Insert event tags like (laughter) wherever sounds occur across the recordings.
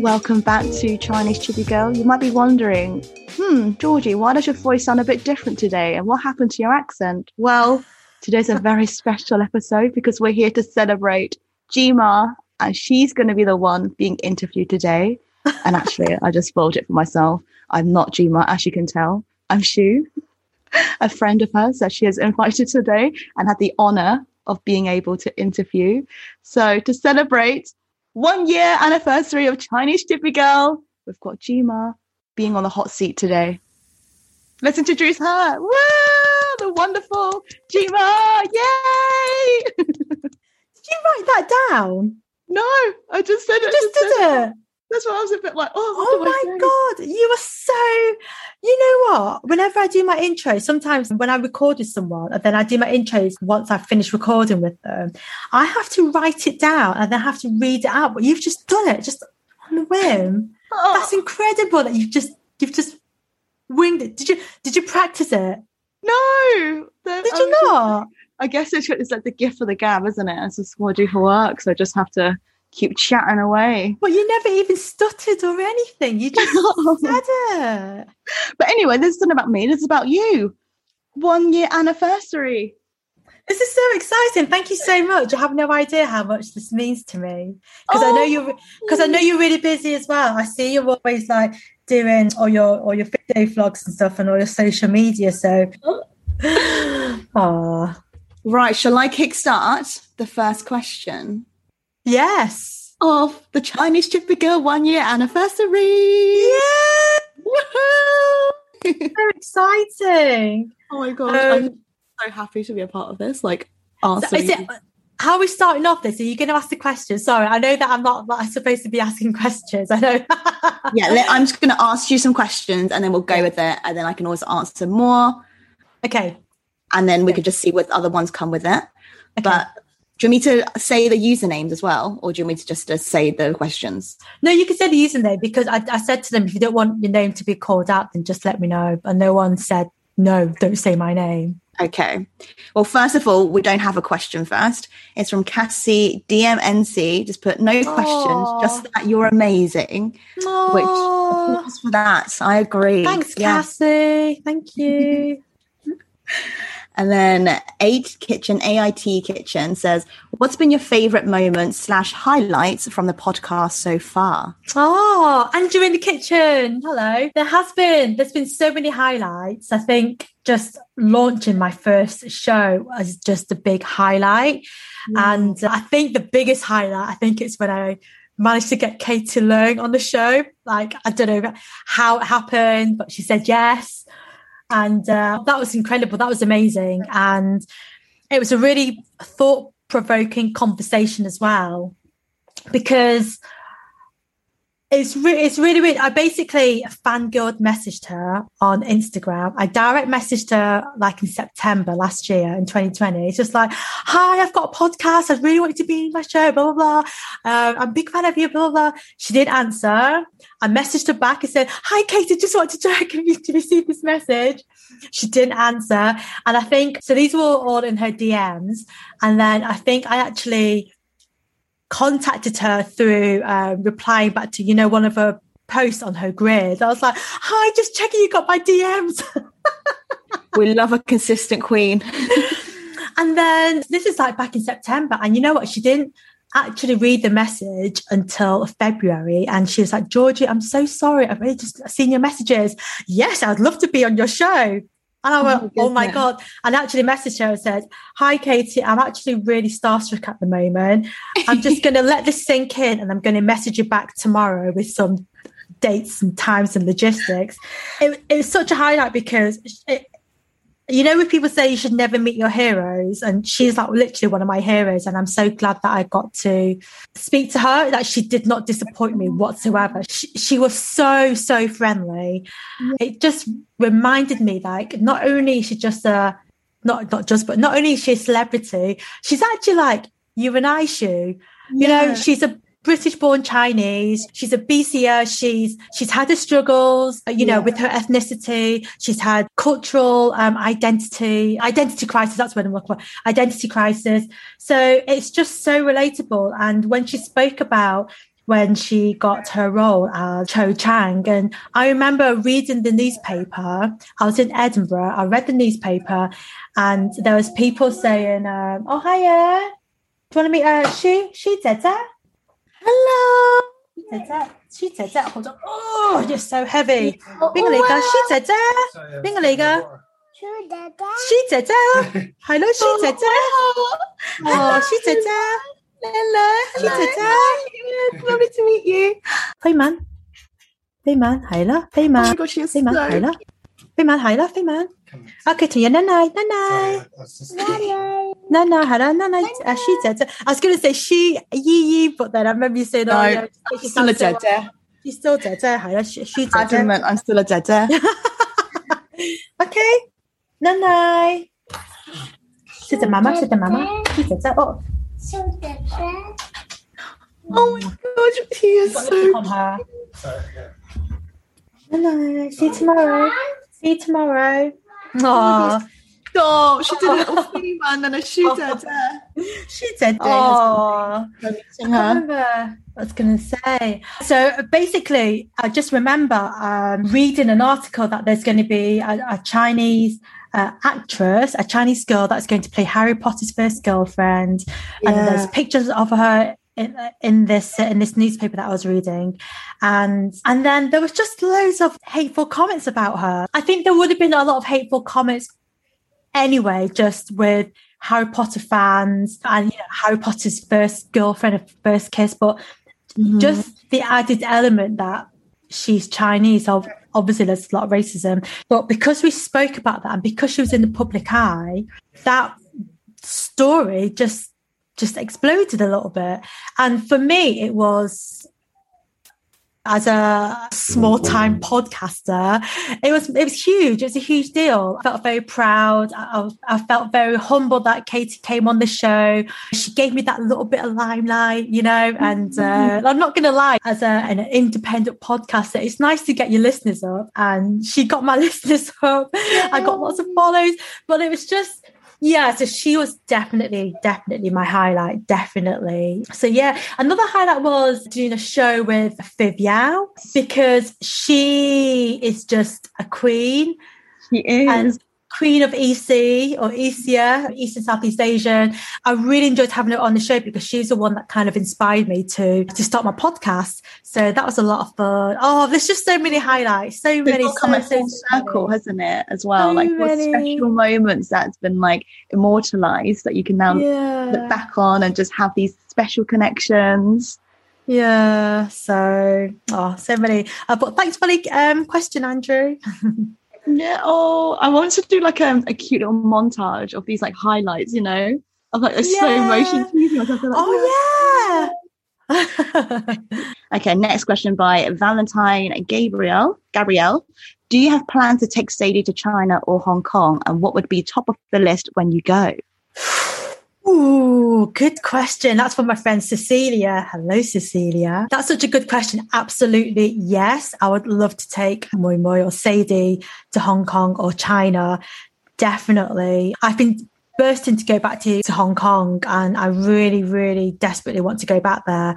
Welcome back to Chinese Chippy Girl. You might be wondering, hmm, Georgie, why does your voice sound a bit different today? And what happened to your accent? Well, today's a very (laughs) special episode because we're here to celebrate Jima, and she's going to be the one being interviewed today. And actually, I just spoiled it for myself. I'm not Jima, as you can tell. I'm Shu, a friend of hers that she has invited today and had the honor of being able to interview. So to celebrate one year anniversary of Chinese Chippy Girl, we've got Jima being on the hot seat today. Let's introduce her. Woo! The wonderful Jima! Yay! (laughs) Did you write that down? No, I just said You it. just I did said it. That's why I was a bit like, oh, Oh my god, you are so. You know what? Whenever I do my intro, sometimes when I record with someone, and then I do my intros once I've finished recording with them, I have to write it down and then have to read it out. But you've just done it, just on a whim. Oh, That's incredible that you've just you've just winged it. Did you did you practice it? no. The- Did I you just- not? I guess it's, it's like the gift of the gab, isn't it? It's just what I do for work. So I just have to keep chatting away. Well, you never even stuttered or anything. You just (laughs) said it. But anyway, this isn't about me. This is about you. One year anniversary. This is so exciting. Thank you so much. I have no idea how much this means to me because I know Oh. you're because I know you're really busy as well. I see you're always like doing all your all your video vlogs and stuff and all your social media. So, (gasps) (gasps) oh Right. Shall I kickstart the first question yes, of the Chinese Chippy Girl one year anniversary? yeah, Woohoo! so exciting. oh my god! I'm Um, so happy to be a part of this. Like, so is it, how are we starting off this? Are you going to ask the question? Sorry, I know that I'm not like, supposed to be asking (laughs) questions. I know. (laughs) yeah, I'm just going to ask you some questions and then we'll go with it. And then I can always answer more. Okay. And then we Yeah. could just see what other ones come with it. Okay. But do you want me to say the usernames as well? Or do you want me to just uh, say the questions? No, you can say the username because I, I said to them, if you don't want your name to be called out, then just let me know. And no one said, no, don't say my name. Okay. Well, first of all, we don't have a question first. It's from Cassie DMNC. Just put no questions, Aw. just that you're amazing. Which Aw, for that. I agree. thanks, Yeah. Cassie. Thank you. (laughs) And then eight kitchen AIT kitchen says, "What's been your favorite moment slash highlights from the podcast so far?" Oh, Andrew in the kitchen. Hello. There has been, there's been so many highlights. I think just launching my first show was just a big highlight. Mm. And I think the biggest highlight, I think it's when I managed to get Katie Leung on the show. Like, I don't know how it happened, but she said yes. And uh, that was incredible. That was amazing. And it was a really thought provoking conversation as well, because it's re- it's really weird. I basically fangirled messaged her on Instagram. I direct messaged her like in September last year in 2020. It's just like, hi, I've got a podcast. I really want you to be in my show, blah, blah, blah. Um, I'm a big fan of you, blah, blah, blah. She didn't answer. I messaged her back and said, hi, Katie, just wanted to check if you (laughs) to receive this message. She didn't answer. And I think, so these were all in her DMs. And then I think I actually contacted her through uh, replying back to, you know, one of her posts on her grid. I was like, hi, just checking you got my DMs. (laughs) We love a consistent queen. (laughs) and then this is like back in September. And you know what? She didn't actually read the message until February. And she was like, Georgie, I'm so sorry. I've really just seen your messages. Yes, I'd love to be on your show. And I Oh went, my oh my. God. And actually messaged her and said, Hi, Katie, I'm actually really starstruck at the moment. I'm just (laughs) going to let this sink in and I'm going to message you back tomorrow with some dates and times and logistics. It, it was such a highlight because it, you know, when people say you should never meet your heroes, and she's like literally one of my heroes, and I'm so glad that I got to speak to her. That she did not disappoint me whatsoever. She, she was so so friendly. It just reminded me, like, not only is she just a not not just, but not only is she a celebrity, she's actually like you and I, Shu. You know, she's a British born Chinese. She's a BCer. She's she's had her struggles, uh, you know, Yeah. with her ethnicity. She's had cultural um, identity, identity crisis. That's what I'm looking for. Identity crisis. So it's just so relatable. And when she spoke about when she got her role as Cho Chang. And I remember reading the newspaper. I was in Edinburgh. I read the newspaper and there was people saying, um, oh, hiya. Do you want to meet uh, she? She Zeta? Hello. Zeta. She Zeta. Hold on. Oh, you're so heavy. Bingaliga. She Zeta. Bingaliga. She Zeta. Hello, she Zeta. Oh, she Zeta. Hello. She Zeta. Lovely to meet you. 飞吻，飞吻系啦，飞 Oh my 吻， god, she is 飞吻 so 系啦，飞吻系啦，飞吻。 Okay, to you. Nanai, nanai. Nanai. Nana, hara, nanai. She tete. I was going to ah, say she, yi yi, but then I remember you saying, oh, no, oh, yeah, she's still a tete. She's still tete. Hara, she tete. Adamant, I'm still a tete. (laughs) okay. Nanai. She's the mama, she's the mama. She's a. Oh. Oh my gosh, he is so on her. See you tomorrow. See you tomorrow. Aw, Stop. She did a little funny man and a shoe Jeje. she Jeje. Oh. I remember I was going to say. So basically, I just remember um, reading an article that there's going to be a, a Chinese uh, actress, a Chinese girl that's going to play Harry Potter's first girlfriend, and there's pictures of her. In, in this in this newspaper that I was reading, and and then there was just loads of hateful comments about her. I think there would have been a lot of hateful comments anyway, just with Harry Potter fans and you know, Harry Potter's first girlfriend, and first kiss, but Mhm. just the added element that she's Chinese. ob- Obviously, there's a lot of racism, but because we spoke about that and because she was in the public eye, that story just just exploded a little bit. And for me, it was as a small time podcaster, it was it was huge. It was a huge deal. I felt very proud. I, I felt very humbled that Katie came on the show. She gave me that little bit of limelight, you know. And uh, I'm not going to lie, as a, an independent podcaster, it's nice to get your listeners up. And she got my (laughs) listeners up. I got lots of follows, but it was just yeah, so she was definitely, definitely my highlight, definitely. So yeah, another highlight was doing a show with Viv Yau because she is just a queen She is. and queen of ESEA or East and Southeast Asian. I really enjoyed having her on the show because she's the one that kind of inspired me to to start my podcast. So that was a lot of fun. Oh, there's just so many highlights, so it's many, come so, a full so circle, many. hasn't it? As well, So like what special moments that's been like immortalized that you can now Yeah. look back on and just have these special connections. Yeah. So, oh, so many. Uh, but thanks for the um, question, Andrew. (laughs) Yeah. Oh, I wanted to do like um, a cute little montage of these like highlights, you know, of like a slow Yeah. motion. teasing myself, like, Oh, yeah. Okay, next question by Valentine Gabriel. Gabrielle, do you have plans to take Sadie to China or Hong Kong? And what would be top of the list when you go? Ooh, good question. That's from my friend Cecilia. Hello, Cecilia. That's such a good question. Absolutely. Yes. I would love to take Moi Moi or Sadie to Hong Kong or China. Definitely. I've been bursting to go back to, to Hong Kong and I really, really desperately want to go back there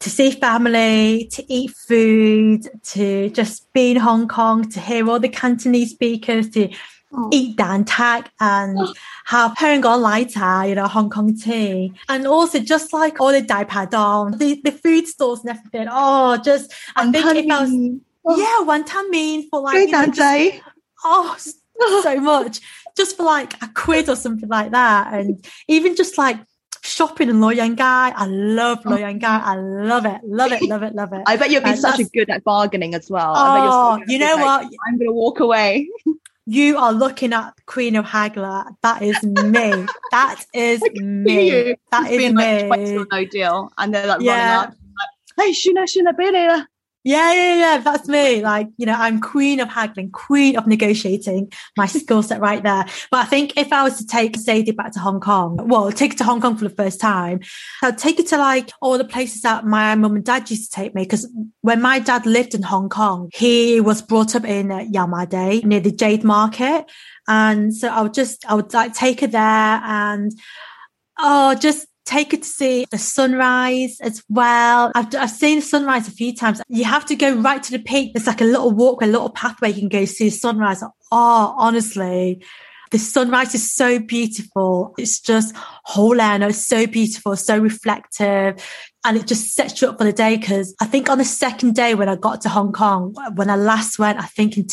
to see family, to eat food, to just be in Hong Kong, to hear all the Cantonese speakers, to Oh. eat dan tak and oh. have Hong Kong Lai Cha, you know, Hong Kong tea. And also just like all the Dai Pai Dong, the, the food stores and everything. Oh, just, I think if I was, oh. yeah, Wantan Min for like, you know, just- oh, so much just for like a quid or something like that. And even just like shopping in Loyang Gai. I love Loyang Gai. I love it. Love it. Love it. Love it. (laughs) I bet you'll be And such a good at bargaining as well. I bet you're Oh, so you know like, what? I'm going to walk away. (laughs) You are looking at Queen of Hagler. That is me. That (laughs) is me. You. That It's is like me. or no deal. And they're like Yeah. running up. Like, hey, Shuna, Shuna, Billy. Yeah, yeah, yeah. That's me. Like, you know, I'm queen of haggling, queen of negotiating, my skill set right there. But I think if I was to take Sadie back to Hong Kong, well, take her to Hong Kong for the first time, I'd take her to like all the places that my mum and dad used to take me. Cause when my dad lived in Hong Kong, he was brought up in uh, Yau Ma Tei near the Jade Market. And so I would just, I would like take her there and, oh, just, take her to see the sunrise as well. I've, I've seen the sunrise a few times. You have to go right to the peak. There's like a little walkway, a little pathway you can go see the sunrise. Oh, honestly, the sunrise is so beautiful. It's just whole air. It's so beautiful, so reflective. And it just sets you up for the day. Cause I think on the second day when I got to Hong Kong, when I last went, I think in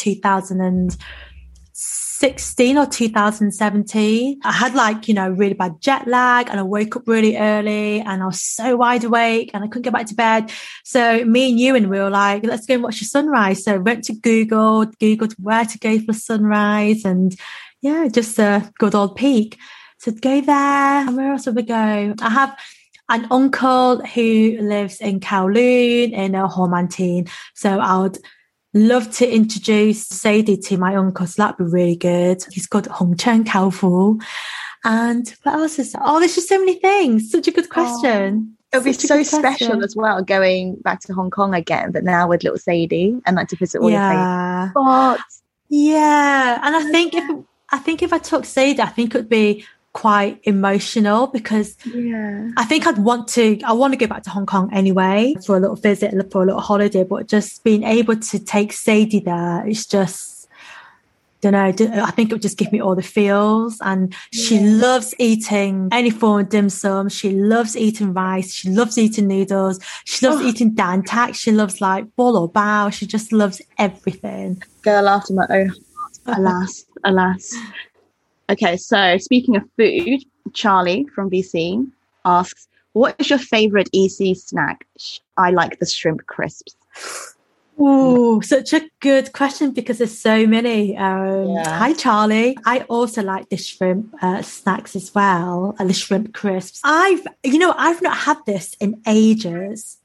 2016 or 2017, I had like, you know, really bad jet lag and I woke up really early and I was so wide awake and I couldn't get back to bed. So me and you and we were like, let's go and watch the sunrise. So I went to Google, Googled where to go for sunrise and yeah, just a good old peak. So go there. And where else would we go? I have an uncle who lives in Kowloon in a Ho Man Tin. So I would love to introduce Sadie to my uncle. So that'd be really good. He's called Hong Chen Kaofu. And what else is that? Oh, there's just so many things. Such a good oh, question. Oh, it'll be so special as well going back to Hong Kong again, but now with little Sadie and like to visit all yeah. your spots. Yeah. And I think if I think if I took Sadie, I think it would be quite emotional because yeah. I think I'd want to, I want to go back to Hong Kong anyway for a little visit, for a little holiday, but just being able to take Sadie there, it's just, don't know, I think it would just give me all the feels. And yeah. she loves eating any form of dim sum. She loves eating rice. She loves eating noodles. She loves oh. eating dan tak. She loves like ball or bao. She just loves everything. Girl after my own heart, alas alas. Okay, so speaking of food, Charlie from BC asks, "What is your favorite ESEA snack?" I like the shrimp crisps. Oh, such a good question because there's so many. Um, yeah. Hi, Charlie. I also like the shrimp uh, snacks as well, and the shrimp crisps. I've, you know, I've not had this in ages,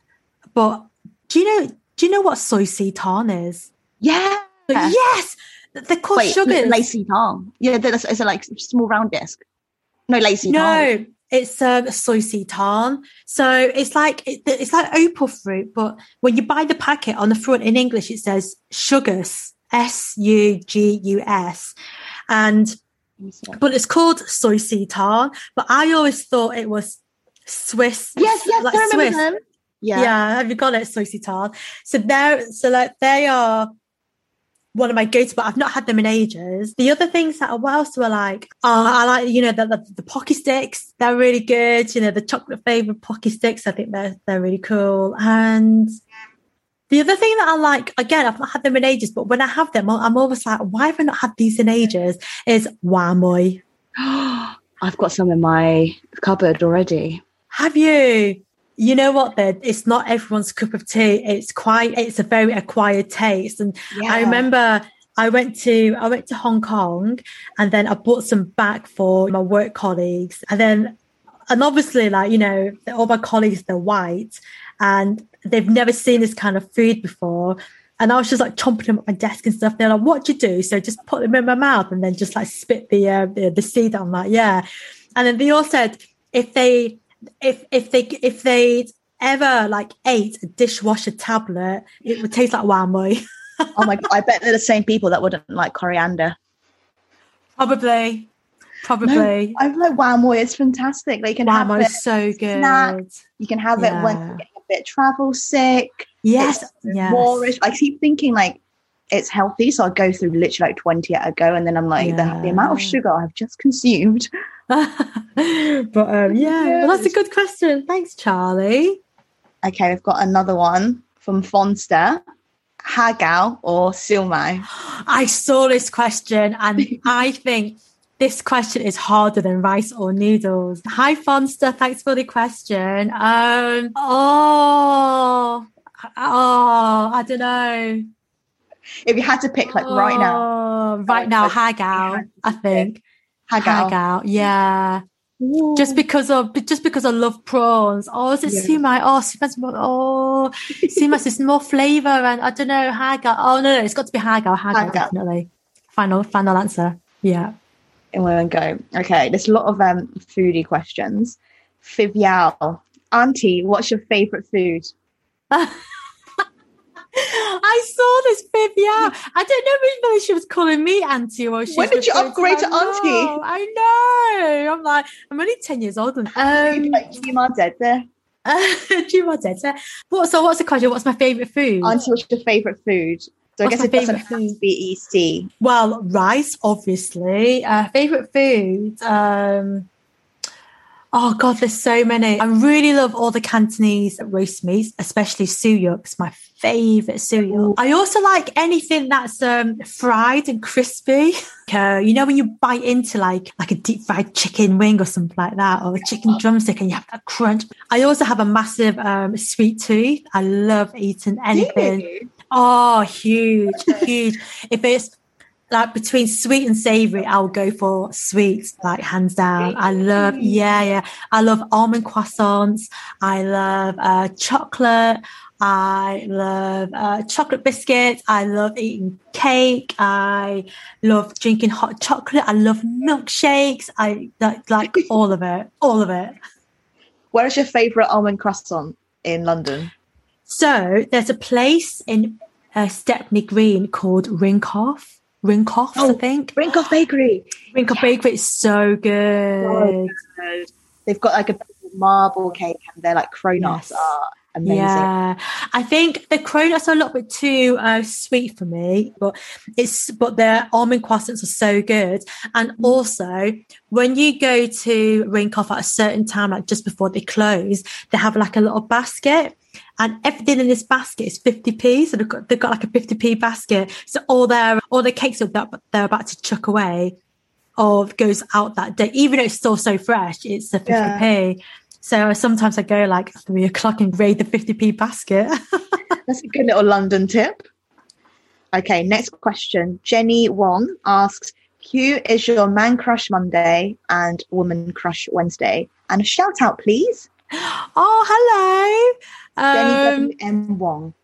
but do you know? Do you know what soy ton is? Yeah. Yes. They're called Wait, sugars. Lacy Tong. Yeah, it's a like small round disc. No, lacy No, it's um, soy tarn. So it's like it, it's like opal fruit, but when you buy the packet on the front in English, it says sugars, S U G U S, and but it's called soy tarn. But I always thought it was Swiss. Yes, yes, like I remember Swiss. them. Yeah, yeah. Have you got it, soy tarn? So they're so like they are one of my go-to, but I've not had them in ages. The other things that are what else do like? Oh, I like, you know, the, the, the Pocky sticks. They're really good. You know, the chocolate flavored Pocky sticks. I think they're, they're really cool. And the other thing that I like, again, I've not had them in ages, but when I have them, I'm always like, why have I not had these in ages? Is Wamoy. (gasps) I've got some in my cupboard already. Have you? You know what then it's not everyone's cup of tea it's quite it's a very acquired taste and yeah. i remember i went to i went to hong kong and then i bought some back for my work colleagues and then and obviously like you know all my colleagues they're white and they've never seen this kind of food before and I was just like chomping them at my desk and stuff. They're like, "What do you do?" So just put them in my mouth and then just like spit the uh, the, the seed. I'm like, "Yeah." And then they all said if they if if they if they ever like ate a dishwasher tablet, it would taste like wamui. (laughs) oh my god! I bet they're the same people that wouldn't like coriander. Probably, probably. No, I like wamui. It's fantastic. They can have it so good. Snack. You can have yeah. it when you get a bit travel sick. Yes, yes. Moorish. I keep thinking like it's healthy, so I go through literally like twenty at a go, and then I'm like yeah. the, the amount of sugar I've just consumed (laughs) (laughs) but um, yeah, well, that's a good question. Thanks, Charlie. Okay, we've got another one from Fonster. Hagao or Silmai? (gasps) I saw this question and (laughs) I think this question is harder than rice or noodles. Hi, Fonster. Thanks for the question. Um, oh, oh, I don't know. If you had to pick, like right now, oh, right now, Hagao, I think. Hagao. Hagao. Yeah. Ooh. Just because of just because I love prawns. Oh, is it yeah. sumai? Oh, sumai's more. Oh, (laughs) sumai is more flavor, and I don't know hagao. Oh no, no, it's got to be hagao. Hagao, definitely. Final, final answer. Yeah. And we'll go. Okay, there's a lot of um foodie questions. Viv Yau, Auntie, what's your favorite food? (laughs) I saw this Viv, yeah. I don't know whether she was calling me auntie or she When did you upgrade to auntie? I know. I'm like, I'm only 10 years old. Um, you my dead there. Uh, dead there. What, so what's the question? What's my favourite food? Auntie, what's your favourite food? So What's I guess it doesn't favourite have to be ESEA. Well, rice, obviously. Uh, favorite food. Um, oh God, there's so many. I really love all the Cantonese roast meats, especially suyuk. It's my favorite cereal. I also like anything that's um, fried and crispy. Uh, you know when you bite into like like a deep fried chicken wing or something like that, or a chicken drumstick, and you have that crunch. I also have a massive um, sweet tooth. I love eating anything. Oh, huge, huge. If it's like between sweet and savory, I'll go for sweets, like hands down. I love, yeah, yeah. I love almond croissants. I love uh, chocolate. I love uh, chocolate biscuits. I love eating cake. I love drinking hot chocolate. I love milkshakes. I like, like (laughs) all of it, all of it. Where is your favourite almond croissant in London? So there's a place in uh, Stepney Green called Rinkoff. Rinkoff, I Oh, think. Rinkoff Bakery. Rinkoff Bakery is so good. They've got like a marble cake and they're like cronuts Yes. are amazing. Yeah, I think the cronuts are a little bit too uh, sweet for me, but it's but their almond croissants are so good. And also, when you go to Rinkoff at a certain time, like just before they close, they have like a little basket. And everything in this basket is 50p. So they've got, they've got like a 50p basket. So all their, all the cakes that they're about to chuck away or goes out that day, even though it's still so fresh, it's a 50p. So sometimes I go like three o'clock and raid the 50p basket. (laughs) That's a good little London tip. Okay, next question. Jenny Wong asks, who is your man crush Monday and woman crush Wednesday? And a shout out, please. (gasps) oh, hello. Jenny Um, W. M. Wong.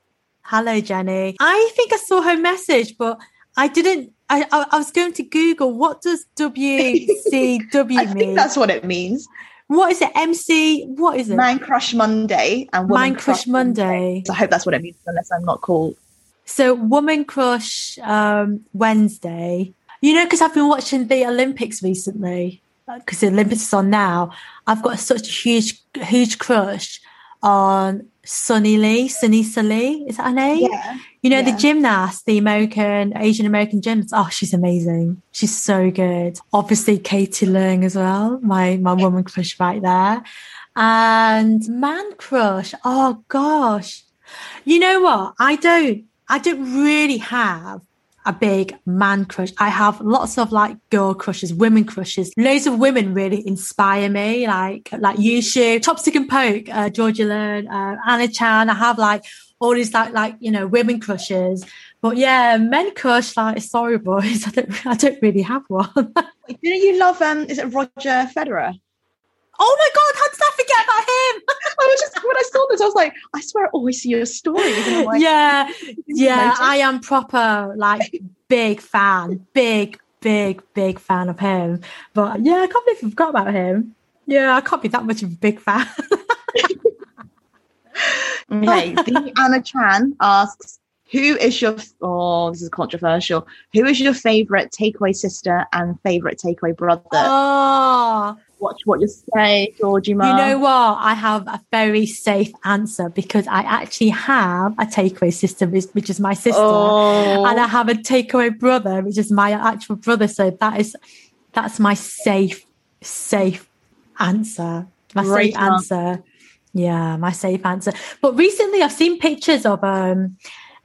hello, Jenny. I think I saw her message, but I didn't. I, I, I was going to Google what does WCW (laughs) I mean? think that's what it means. What is it? MC? What is it? Man crush Monday and woman Man Crush Monday. So I hope that's what it means, unless I'm not called. So, Woman Crush um, Wednesday. You know, because I've been watching the Olympics recently, because the Olympics is on now. I've got such a huge, huge crush on Suni Lee, Suni Lee. Is that her name? Yeah. You know, Yeah. the gymnast, the American, Asian American gymnast. Oh, she's amazing. She's so good. Obviously, Katie Leung as well, my, my woman crush right there. And man crush. Oh gosh. You know what? I don't, I don't really have a big man crush. I have lots of like girl crushes, women crushes. Loads of women really inspire me, like like Yushu, Chopstick and Poke, uh, Georgia Learn, uh, Anna Chan. I have like all these like like you know women crushes. But yeah, men crush like sorry boys. (laughs) I don't I don't really have one. (laughs) Didn't you love um is it Roger Federer? Oh my god, how did I forget about him? (laughs) I was just when I saw this, I was like, I swear I always see your stories. Like, yeah, yeah? I am proper like big fan, big, big, big fan of him. But yeah, I can't believe I forgot about him. Yeah, I can't be that much of a big fan. Mm. Okay, the Anna Chan asks, "Who is your oh this is controversial? Who is your favorite takeaway sister and favorite takeaway brother? oh, Watch what you say, Georgie. Ma. you know what? I have a very safe answer because I actually have a takeaway sister, which which is my sister. Oh, and I have a takeaway brother, which is my actual brother. So that is that's my safe, safe answer. My Great safe answer. Yeah, my safe answer. But recently I've seen pictures of um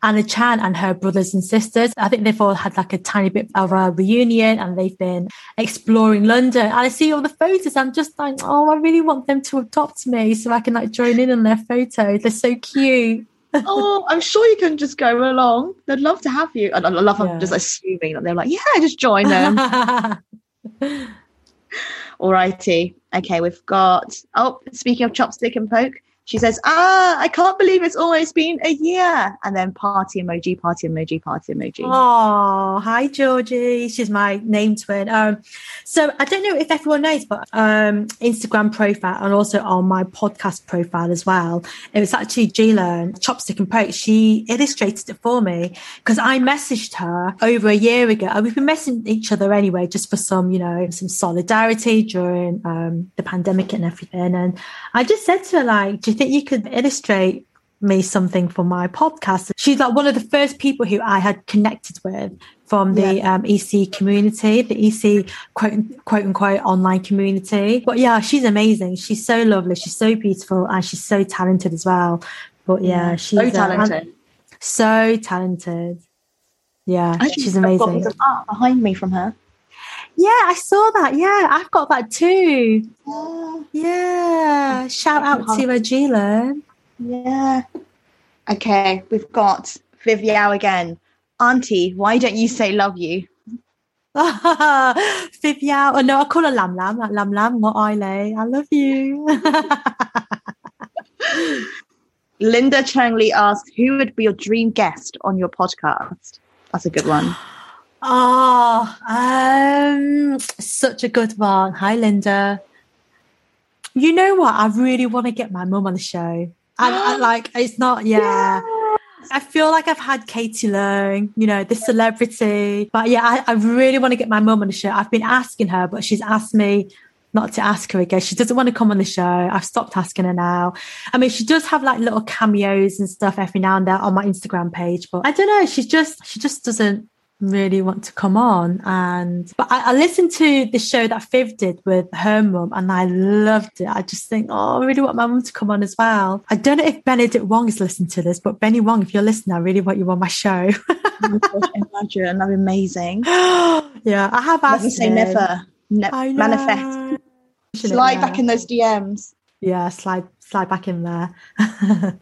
Anna Chan and her brothers and sisters. I think they've all had like a tiny bit of a reunion and they've been exploring London. And I see all the photos. I'm just like, oh, I really want them to adopt me so I can like join in on their photos. They're so cute. (laughs) oh, I'm sure you can just go along. They'd love to have you. And I love Yeah. I'm just assuming that they're like, yeah, just join them. (laughs) (laughs) Alrighty. Okay, we've got. Oh, speaking of chopstick and poke, She says, Ah, I can't believe it's almost been a year. And then party emoji, party emoji, party emoji. Oh, hi, Georgie. She's my name twin. Um, so I don't know if everyone knows, but um, Instagram profile and also on my podcast profile as well. It was actually Learn Chopstick and Poke. She illustrated it for me because I messaged her over a year ago. We've been messaging each other anyway, just for some, you know, some solidarity during um, the pandemic and everything. And I just said to her, like, you think you could illustrate me something for my podcast? She's like one of the first people who I had connected with from the yeah. um, ESEA community, the ESEA quote, quote unquote online community. But yeah, she's amazing. She's so lovely. She's so beautiful and she's so talented as well. But yeah, she's so uh, talented. Uh, so talented. Yeah, she's amazing. Got art behind me from her. Yeah, I saw that. Yeah, I've got that too. Yeah. yeah. Shout out to Agila. Yeah. Okay, we've got Viv Yau again. Auntie, why don't you say love you? (laughs) Viv Yau. Oh no, I call her Lam Lam, like Lam Lam, not Eile. I love you. (laughs) Linda Changli asks, who would be your dream guest on your podcast? That's a good one. (gasps) (laughs) Oh, um, such a good one. Hi, Linda. You know what? I really want to get my mum on the show. And I, (gasps) like, it's not, yeah. I feel like I've had Katie Leung, you know, the celebrity. But yeah, I, I really want to get my mum on the show. I've been asking her, but she's asked me not to ask her again. She doesn't want to come on the show. I've stopped asking her now. I mean, she does have like little cameos and stuff every now and then on my Instagram page, but I don't know. She's just, she just doesn't really want to come on. And but I, I, listened to the show that Viv did with her mum, and I loved it. I just think, oh, I really want my mum to come on as well. I don't know if Benedict Wong is listening to this, but Benny Wong, if you're listening, I really want you on my show. (laughs) oh gosh, imagine that'd be amazing. (gasps) yeah, I have asked. Let me say him. never. Ne- manifest. Slide back in those DMs. Yeah, slide slide back in there. (laughs)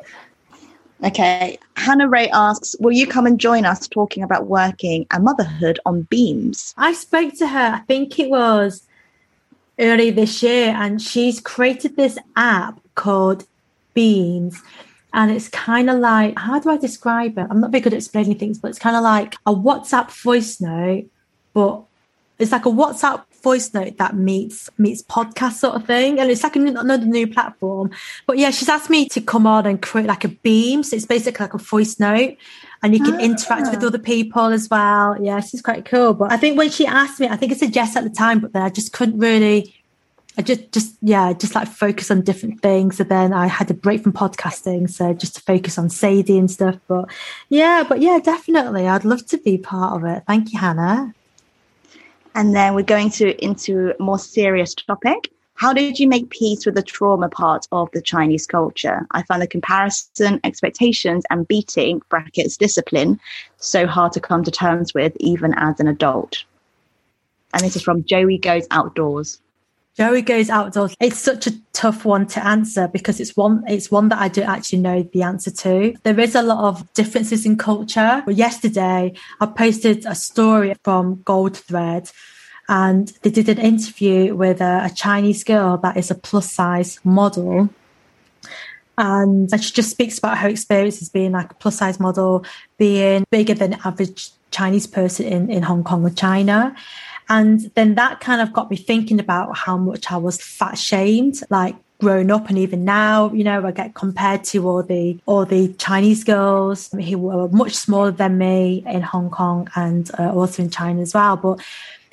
Okay. Hannah Ray asks, Will you come and join us talking about working and motherhood on Beams? I spoke to her, I think it was early this year, and she's created this app called Beams. And it's kind of like, how do I describe it? I'm not very good at explaining things, but it's kind of like a WhatsApp voice note, but it's like a WhatsApp voice note that meets meets podcast sort of thing, and it's like another new platform. But yeah, she's asked me to come on and create like a beam, so it's basically like a voice note, and you can ah. interact with other people as well. Yeah, she's quite cool. But I think when she asked me, I think I said yes at the time, but then I just couldn't really. I just, just, yeah, just like focus on different things. So then I had a break from podcasting. So just to focus on Sadie and stuff. But yeah, but yeah, definitely. I'd love to be part of it. Thank you, Hannah. And then we're going to into a more serious topic. How did you make peace with the trauma part of the Chinese culture? I found the comparison, expectations, and beating brackets discipline so hard to come to terms with, even as an adult. And this is from Joey Goes Outdoors. Joey goes outdoors. It's such a tough one to answer because it's one it's one that I don't actually know the answer to. There is a lot of differences in culture. Yesterday, I posted a story from Goldthread and they did an interview with a, a Chinese girl that is a plus size model. And she just speaks about her experience as being like a plus size model, being bigger than average Chinese person in, in Hong Kong or China. And then that kind of got me thinking about how much I was fat shamed, like grown up and even now, you know, I get compared to all the all the Chinese girls who were much smaller than me in Hong Kong and uh, also in China as well. But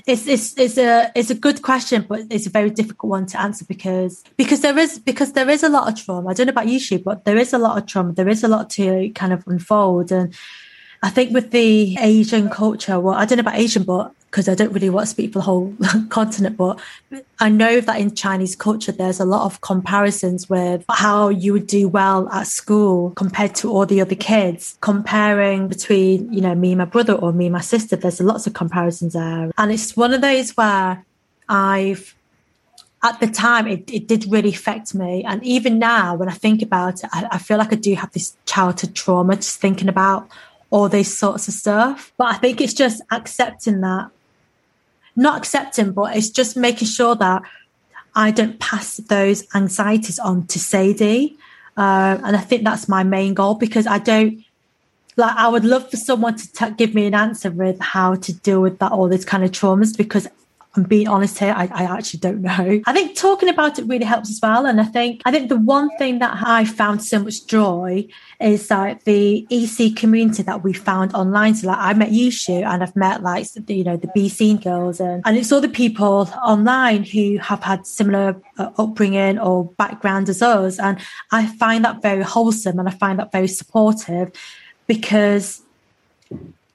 it's, it's it's a it's a good question, but it's a very difficult one to answer because because there is because there is a lot of trauma. I don't know about you, Shu, but there is a lot of trauma. There is a lot to kind of unfold, and I think with the Asian culture, well, I don't know about Asian, but because I don't really want to speak for the whole (laughs) continent, but I know that in Chinese culture, there's a lot of comparisons with how you would do well at school compared to all the other kids. Comparing between, you know, me and my brother or me and my sister, there's lots of comparisons there. And it's one of those where I've at the time it, it did really affect me and even now when i think about it I, I, feel like i do have this childhood trauma just thinking about all these sorts of stuff but i think it's just accepting that not accepting, but it's just making sure that I don't pass those anxieties on to Sadie. Uh, and I think that's my main goal because I don't like, I would love for someone to t- give me an answer with how to deal with that, all these kind of traumas because I'm being honest here, I, I, actually don't know. I think talking about it really helps as well. And I think I think the one thing that I found so much joy is like the ESEA community that we found online. So like I met you, Yushu and I've met like you know the B scene girls and and it's all the people online who have had similar uh, upbringing or background as us. And I find that very wholesome and I find that very supportive because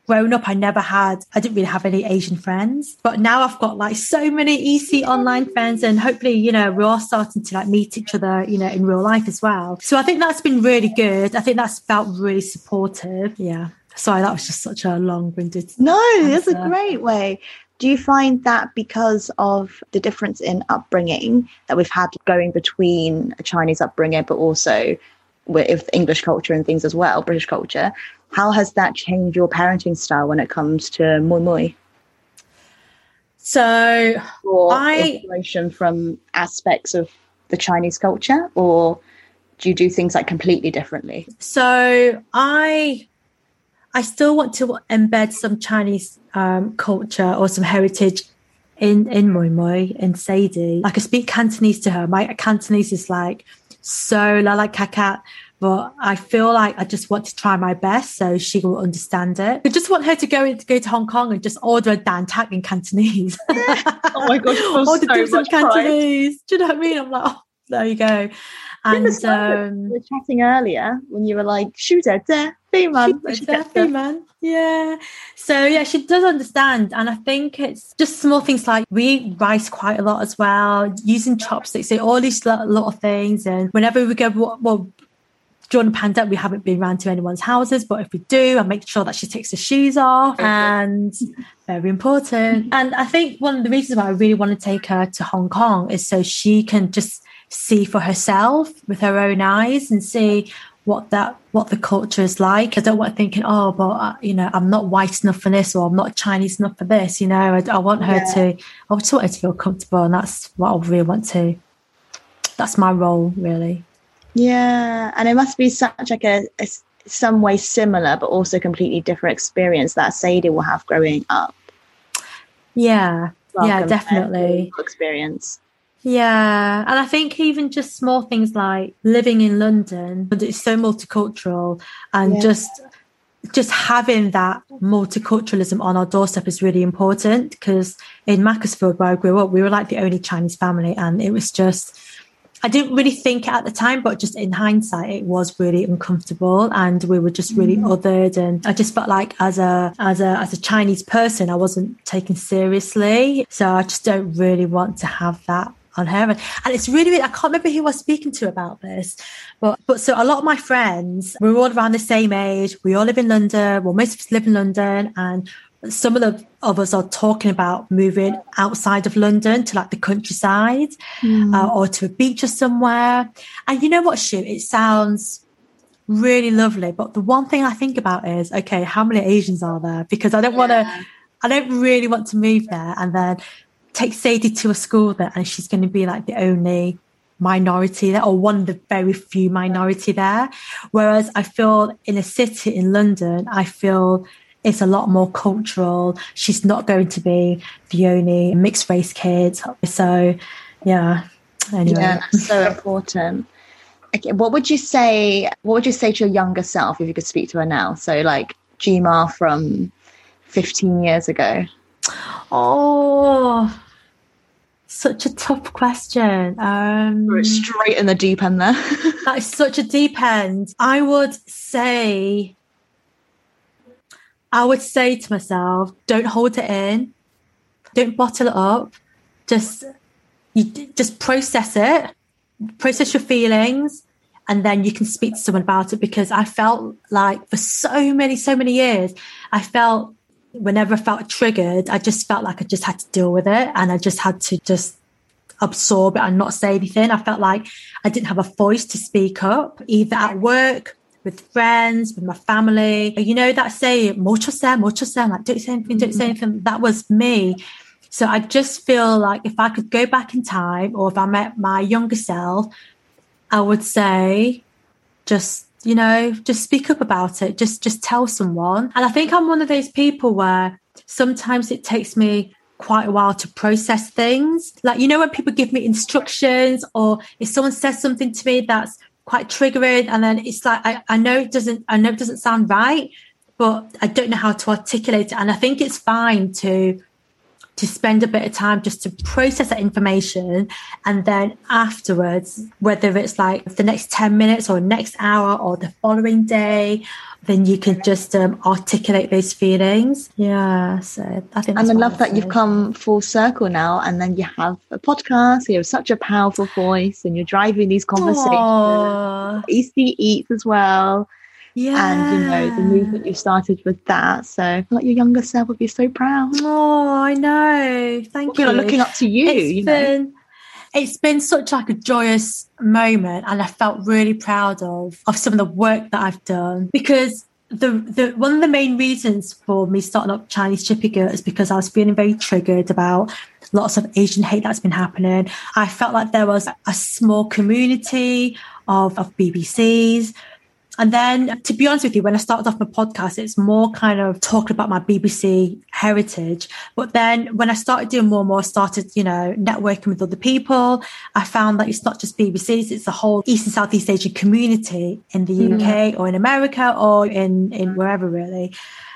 growing up, I never had, I didn't really have any Asian friends, but now I've got like so many ESEA online friends and hopefully, you know, we're all starting to like meet each other, you know, in real life as well. So I think that's been really good. I think that's felt really supportive. Yeah. Sorry, that was just such a long winded. No, that's a great way. Do you find that because of the difference in upbringing that we've had going between a Chinese upbringing, but also with English culture and things as well, British culture, how has that changed your parenting style when it comes to moi moi? So, or I, inspiration from aspects of the Chinese culture, or do you do things like completely differently? So, I I still want to embed some Chinese um, culture or some heritage in in Moi Moi in Sadie. Like I speak Cantonese to her. My Cantonese is like so la like kakat but I feel like I just want to try my best so she will understand it. I just want her to go to go to Hong Kong and just order a dan tak in Cantonese. (laughs) oh my gosh, (laughs) order so some Cantonese. Do you know what I mean? I'm like, oh, there you go. And um, we were chatting earlier when you were like, shoot it there, man. man. Yeah. So yeah, she does understand. And I think it's just small things like we eat rice quite a lot as well, using chopsticks, so all these lot, lot of things. And whenever we go, well, during the pandemic, we haven't been around to anyone's houses, but if we do, I make sure that she takes her shoes off and very important. And I think one of the reasons why I really want to take her to Hong Kong is so she can just see for herself with her own eyes and see what that what the culture is like. I don't want thinking, oh, but uh, you know, I'm not white enough for this, or I'm not Chinese enough for this. You know, I, I want her yeah. to, I just want her to feel comfortable, and that's what I really want to. That's my role, really. Yeah, and it must be such like a, a some way similar, but also completely different experience that Sadie will have growing up. Yeah, yeah, definitely experience. Yeah, and I think even just small things like living in London, but it's so multicultural, and yeah. just just having that multiculturalism on our doorstep is really important because in Macclesfield, where I grew up, we were like the only Chinese family, and it was just I didn't really think at the time, but just in hindsight, it was really uncomfortable, and we were just really mm. othered. And I just felt like as a as a as a Chinese person, I wasn't taken seriously. So I just don't really want to have that on her. And, and it's really, really, I can't remember who I was speaking to about this, but, but so a lot of my friends, we're all around the same age. We all live in London. Well, most of us live in London and some of the of us are talking about moving outside of London to like the countryside mm. uh, or to a beach or somewhere. And you know what, shoot, it sounds really lovely. But the one thing I think about is, okay, how many Asians are there? Because I don't want to, I don't really want to move there and then take Sadie to a school there and she's going to be like the only minority there or one of the very few minority there. Whereas I feel in a city in London, I feel it's a lot more cultural. She's not going to be the only mixed race kid. So, yeah. Anyway. Yeah, that's so important. Okay, what would you say? What would you say to your younger self if you could speak to her now? So, like Gma from fifteen years ago. Oh, such a tough question. Um, We're straight in the deep end there. (laughs) that is such a deep end. I would say I would say to myself, don't hold it in, don't bottle it up. Just you just process it, process your feelings, and then you can speak to someone about it. Because I felt like for so many, so many years, I felt whenever I felt triggered, I just felt like I just had to deal with it, and I just had to just absorb it and not say anything. I felt like I didn't have a voice to speak up, either at work with friends, with my family. You know, that say, mucho se, mucho se, like, don't say anything, don't say mm-hmm. anything. That was me. So I just feel like if I could go back in time or if I met my younger self, I would say, just you know just speak up about it. Just just tell someone. And i think i'm one of those people where sometimes it takes me quite a while to process things. Like you know when people give me instructions or if someone says something to me that's quite triggering and then it's like I, I know it doesn't i know it doesn't sound right but i don't know how to articulate it. And i think it's fine to to spend a bit of time just to process that information. And then afterwards whether it's like the next 10 minutes or next hour or the following day then you can just um, articulate those feelings. Yeah so i think and i love that you've come full circle now and then you have a podcast you have such a powerful voice and you're driving these conversations. Aww. ESEA Eats as well yeah. And you know, the movement you started with that. So I feel like your younger self would be so proud. Oh, I know. Thank you. looking up to you. It's you been, know? It's been such like a joyous moment and I felt really proud of of some of the work that I've done because the, the one of the main reasons for me starting up Chinese Chippy Girl is because I was feeling very triggered about lots of Asian hate that's been happening. I felt like there was a small community of, of BBCs and then, to be honest with you, when I started off my podcast, it's more kind of talking about my BBC heritage. But then when I started doing more and more, started, you know, networking with other people, I found that it's not just BBCs, it's the whole East and Southeast Asian community in the mm-hmm. UK or in America or in, in wherever really.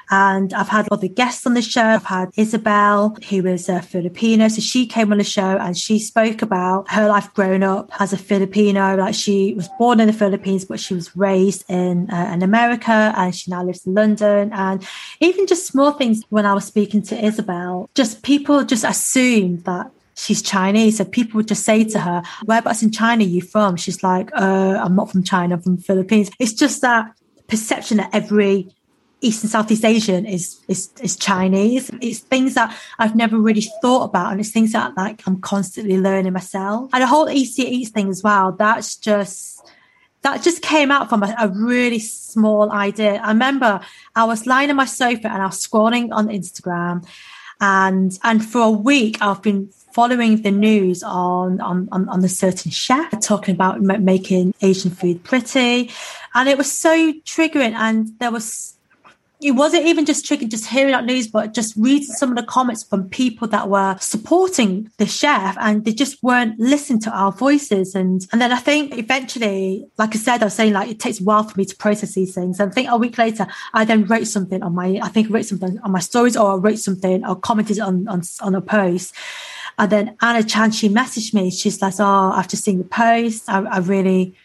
And I've had other guests on the show. I've had Isabel, who was a Filipino. So she came on the show and she spoke about her life growing up as a Filipino. Like she was born in the Philippines, but she was raised in, uh, in America and she now lives in London. And even just small things when I was speaking to Isabel, just people just assumed that she's Chinese. So people would just say to her, whereabouts in China are you from? She's like, uh, I'm not from China, I'm from Philippines. It's just that perception that every East and Southeast Asian is, is is Chinese. It's things that I've never really thought about, and it's things that like I'm constantly learning myself. And the whole East Eats thing as well. That's just that just came out from a, a, really small idea. I remember I was lying on my sofa and I was scrolling on Instagram, and and for a week I've been following the news on on on, on the certain chef talking about making Asian food pretty, and it was so triggering. And there was it wasn't even just tricky just hearing that news, but just reading some of the comments from people that were supporting the chef and they just weren't listening to our voices. And and then I think eventually, like I said, I was saying like it takes a while for me to process these things. And I think a week later, I then wrote something on my I think I wrote something on my stories or I wrote something or commented on on, on a post. And then Anna Chan, she messaged me. She's like, "Oh, I've just seen the post. I, I really."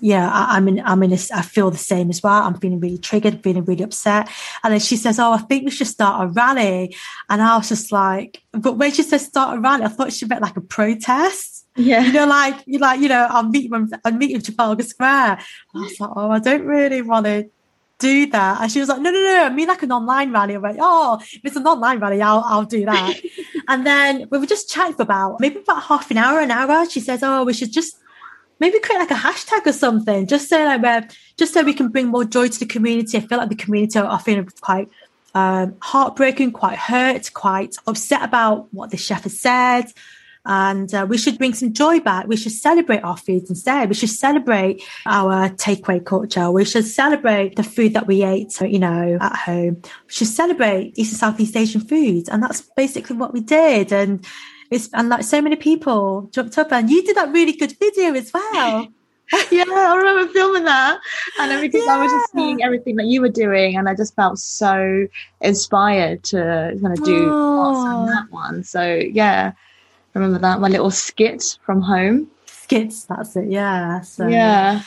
Yeah, I, am in, I'm in, a, I feel the same as well. I'm feeling really triggered, feeling really upset. And then she says, Oh, I think we should start a rally. And I was just like, but when she said start a rally, I thought she meant like a protest. Yeah. You know, like, you like, you know, I'll meet them, I'll meet in Trafalgar Square. I was like, Oh, I don't really want to do that. And she was like, no, no, no, I mean like an online rally. I went, oh, if it's an online rally, I'll, I'll do that. (laughs) and then we were just chatting for about maybe about half an hour, an hour. She says, oh, we should just maybe create like a hashtag or something, just so like where just so we can bring more joy to the community. I feel like the community are feeling quite um, heartbroken, quite hurt, quite upset about what the chef has said. And uh, we should bring some joy back. We should celebrate our foods instead. We should celebrate our takeaway culture. We should celebrate the food that we ate, you know, at home. We should celebrate East and Southeast Asian foods. And that's basically what we did. And it's and like so many people jumped up and you did that really good video as well. (laughs) yeah, I remember filming that. And because yeah. I was just seeing everything that you were doing and I just felt so inspired to kind of do on that one. So yeah, remember that, my little skit from home. Skits, that's it, yeah. So yeah.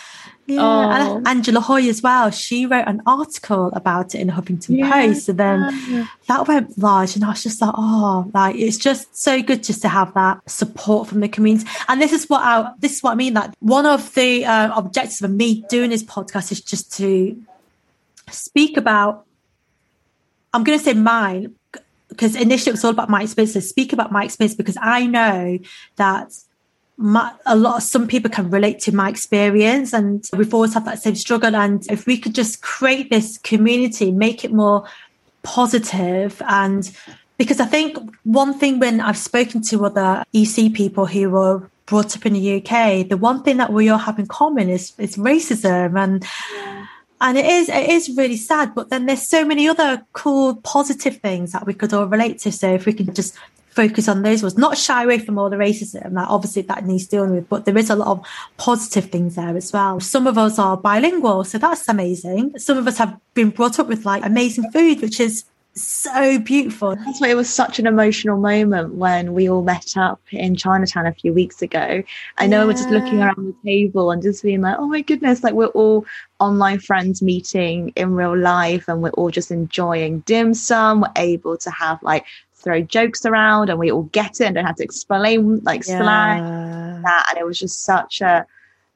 Yeah, oh. Angela Hui as well. She wrote an article about it in the Huffington yeah. Post, and then that went large. And I was just like, oh, like it's just so good just to have that support from the community. And this is what I this is what I mean. That one of the uh, objectives of me doing this podcast is just to speak about. I'm going to say mine because initially it was all about my experience. So speak about my experience because I know that my, a lot of some people can relate to my experience and we've always had that same struggle and if we could just create this community make it more positive and because i think one thing when i've spoken to other ESEA people who were brought up in the UK, the one thing that we all have in common is is racism and and it is it is really sad. But then there's so many other cool positive things that we could all relate to. So if we can just focus on those ones, not shy away from all the racism that obviously that needs dealing with, but there is a lot of positive things there as well. Some of us are bilingual, so that's amazing. Some of us have been brought up with like amazing food, which is so beautiful. That's why it was such an emotional moment when we all met up in Chinatown a few weeks ago. I know yeah. we're just looking around the table and just being like, oh my goodness, like we're all online friends meeting in real life and we're all just enjoying dim sum. We're able to have like throw jokes around and we all get it and don't have to explain like yeah. slang that and it was just such a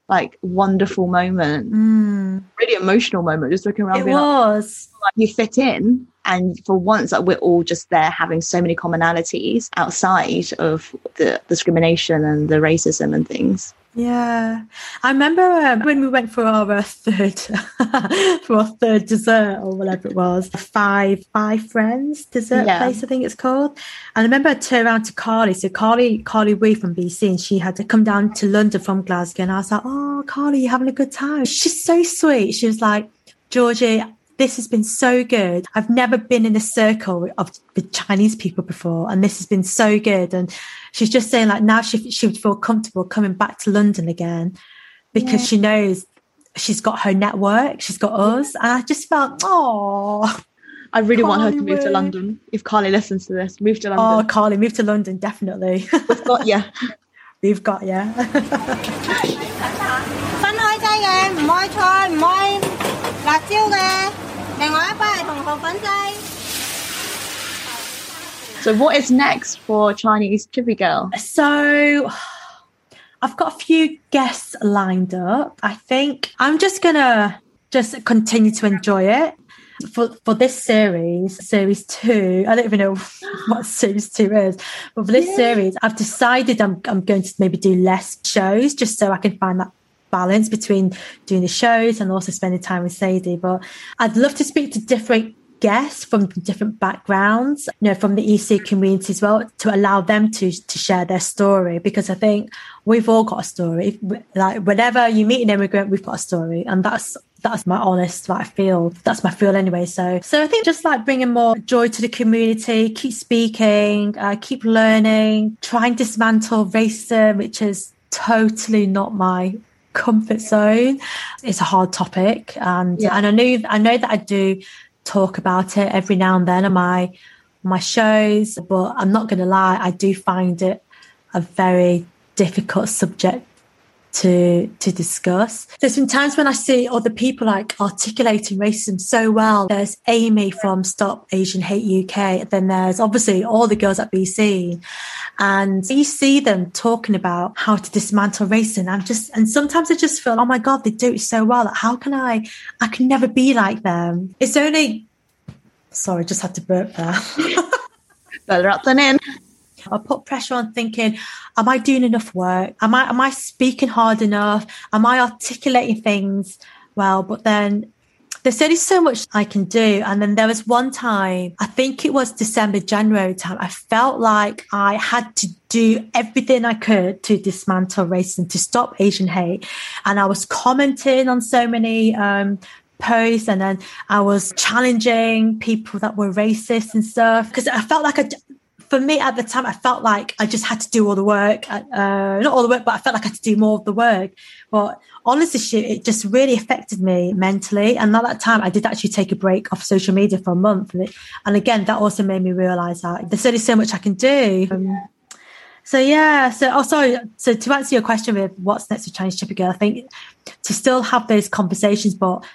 like wonderful moment. Mm. really emotional moment just looking around it was. like, you fit in. And for once like we're all just there having so many commonalities outside of the discrimination and the racism and things yeah, I remember um, when we went for our uh, third (laughs) for our third dessert or whatever it was, five five friends dessert yeah. place I think it's called. And I remember I turned around to Carly. So Carly Carly Wee from BC, and she had to come down to London from Glasgow, and I was like, "Oh, Carly, you having a good time?" She's so sweet. She was like, "Georgie, this has been so good. I've never been in a circle of with Chinese people before, and this has been so good." And she's just saying like now she she would feel comfortable coming back to London again because yeah. she knows she's got her network, she's got us, and I just felt oh. I really Carly want her to move to London. If Carly listens to this, move to oh, London. Oh, Carly, move to London, definitely. We've got yeah. (laughs) We've got yeah. (laughs) So, what is next for Chinese Chippy Girl? So, I've got a few guests lined up. I think I'm just gonna just continue to enjoy it. For for this series, series two, I don't even know (laughs) what series two is, but for this yeah. series, I've decided I'm I'm going to maybe do less shows just so I can find that balance between doing the shows and also spending time with Sadie. But I'd love to speak to different guests from different backgrounds, you know, from the ESEA community as well, to allow them to to share their story. Because I think we've all got a story. Like whenever you meet an immigrant, we've got a story, and that's that's my honest what I feel. That's my feel anyway. So, so I think just like bringing more joy to the community, keep speaking, uh, keep learning, try and dismantle racism, which is totally not my comfort zone. It's a hard topic, and yeah. and I know I know that I do talk about it every now and then on my my shows, but I'm not going to lie, I do find it a very difficult subject to to discuss. There's been times when I see other people like articulating racism so well. There's Amy from Stop Asian Hate UK. Then there's obviously all the girls at BC, and you see them talking about how to dismantle racism. I'm just and sometimes I just feel, oh my god, they do it so well. Like, how can I? I can never be like them. It's only. Sorry, just had to burp there. Better up than in. I put pressure on thinking, am I doing enough work? Am I am I speaking hard enough? Am I articulating things well? But then there's only so much I can do. And then there was one time, I think it was December, January time, I felt like I had to do everything I could to dismantle racism, to stop Asian hate. And I was commenting on so many um, posts and then I was challenging people that were racist and stuff because I felt like I, for me at the time, I felt like I just had to do all the work. Uh, not all the work, but I felt like I had to do more of the work. But honestly, it just really affected me mentally. And at that time, I did actually take a break off social media for a month. And, again, that also made me realize that there's only so much I can do. Um, so yeah, so oh, so to answer your question with what's next with Chinese Chippy Girl, I think to still have those conversations, but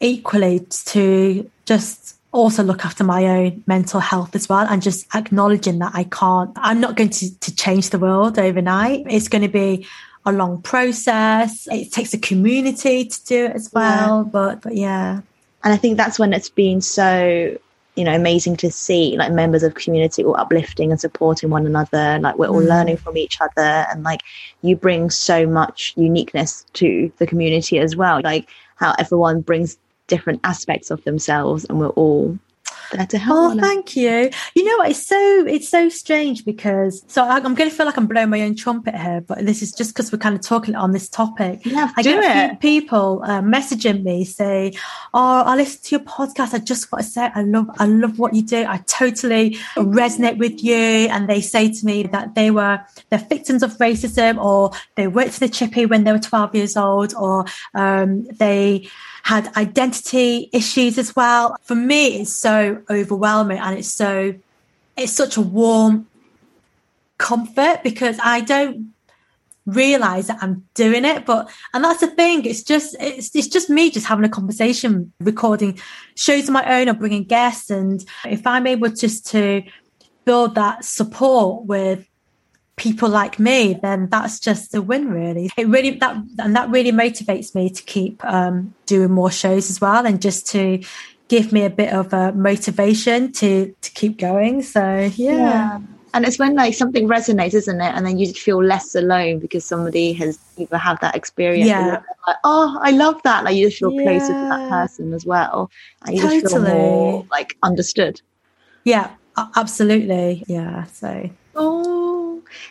equally to just also look after my own mental health as well and just acknowledging that I can't, I'm not going to, to change the world overnight. It's going to be a long process. It takes a community to do it as well. Yeah. But, but yeah. And I think that's when it's been so, you know, amazing to see like members of community all uplifting and supporting one another. Like we're all mm. learning from each other and like you bring so much uniqueness to the community as well. Like how everyone brings different aspects of themselves and we're all there to help. Oh, thank you. You know what? It's so it's so strange because so I, am going to feel like I'm blowing my own trumpet here, but this is just because we're kind of talking on this topic. Yeah, I do get it. people uh, messaging me say, "Oh, I listen to your podcast. I just want to say I love I love what you do. I totally resonate with you." And they say to me that they were the victims of racism, or they worked in the chippy when they were 12 years old, or um, they had identity issues as well. For me, it's so overwhelming and it's so, it's such a warm comfort because I don't realize that I'm doing it. But, and that's the thing. It's just, it's, it's just me just having a conversation, recording shows of my own or bringing guests. And if I'm able just to build that support with people like me, then that's just a win, really. It really that and that really motivates me to keep um, doing more shows as well, and just to give me a bit of a motivation to to keep going. So yeah. yeah. And it's when like something resonates, isn't it? And then you feel less alone because somebody has either had that experience. Yeah. Like, oh, I love that. Like you just feel yeah. closer to that person as well. And you totally. just feel more like understood. Yeah, absolutely. Yeah. So Oh,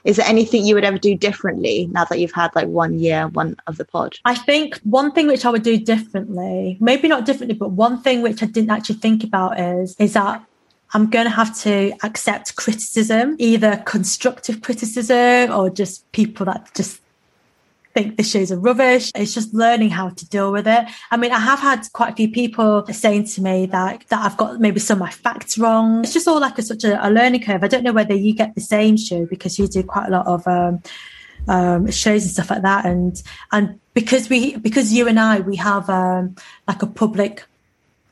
is there anything you would ever do differently now that you've had like one year, one of the pod? I think one thing which I would do differently, maybe not differently, but one thing which I didn't actually think about is is that I'm going to have to accept criticism, either constructive criticism or just people that just think the shows are rubbish. It's just learning how to deal with it. I mean, I have had quite a few people saying to me that that I've got maybe some of my facts wrong. It's just all like a, such a, a learning curve. I don't know whether you get the same show because you do quite a lot of um, um, shows and stuff like that, and and because we because you and I we have um, like a public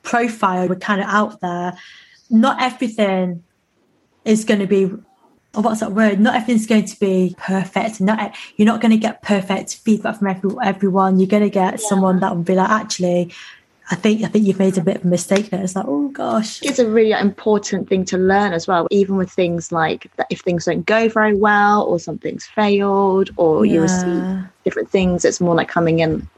profile, we're kind of out there. Not everything is going to be or what's that word? Not everything's going to be perfect. Not you're not going to get perfect feedback from every, everyone. You're going to get yeah. someone that will be like, actually, I think I think you've made a bit of a mistake there. It's like, oh gosh. It's a really important thing to learn as well. Even with things like that, if things don't go very well, or something's failed, or yeah. you receive different things, it's more like coming in,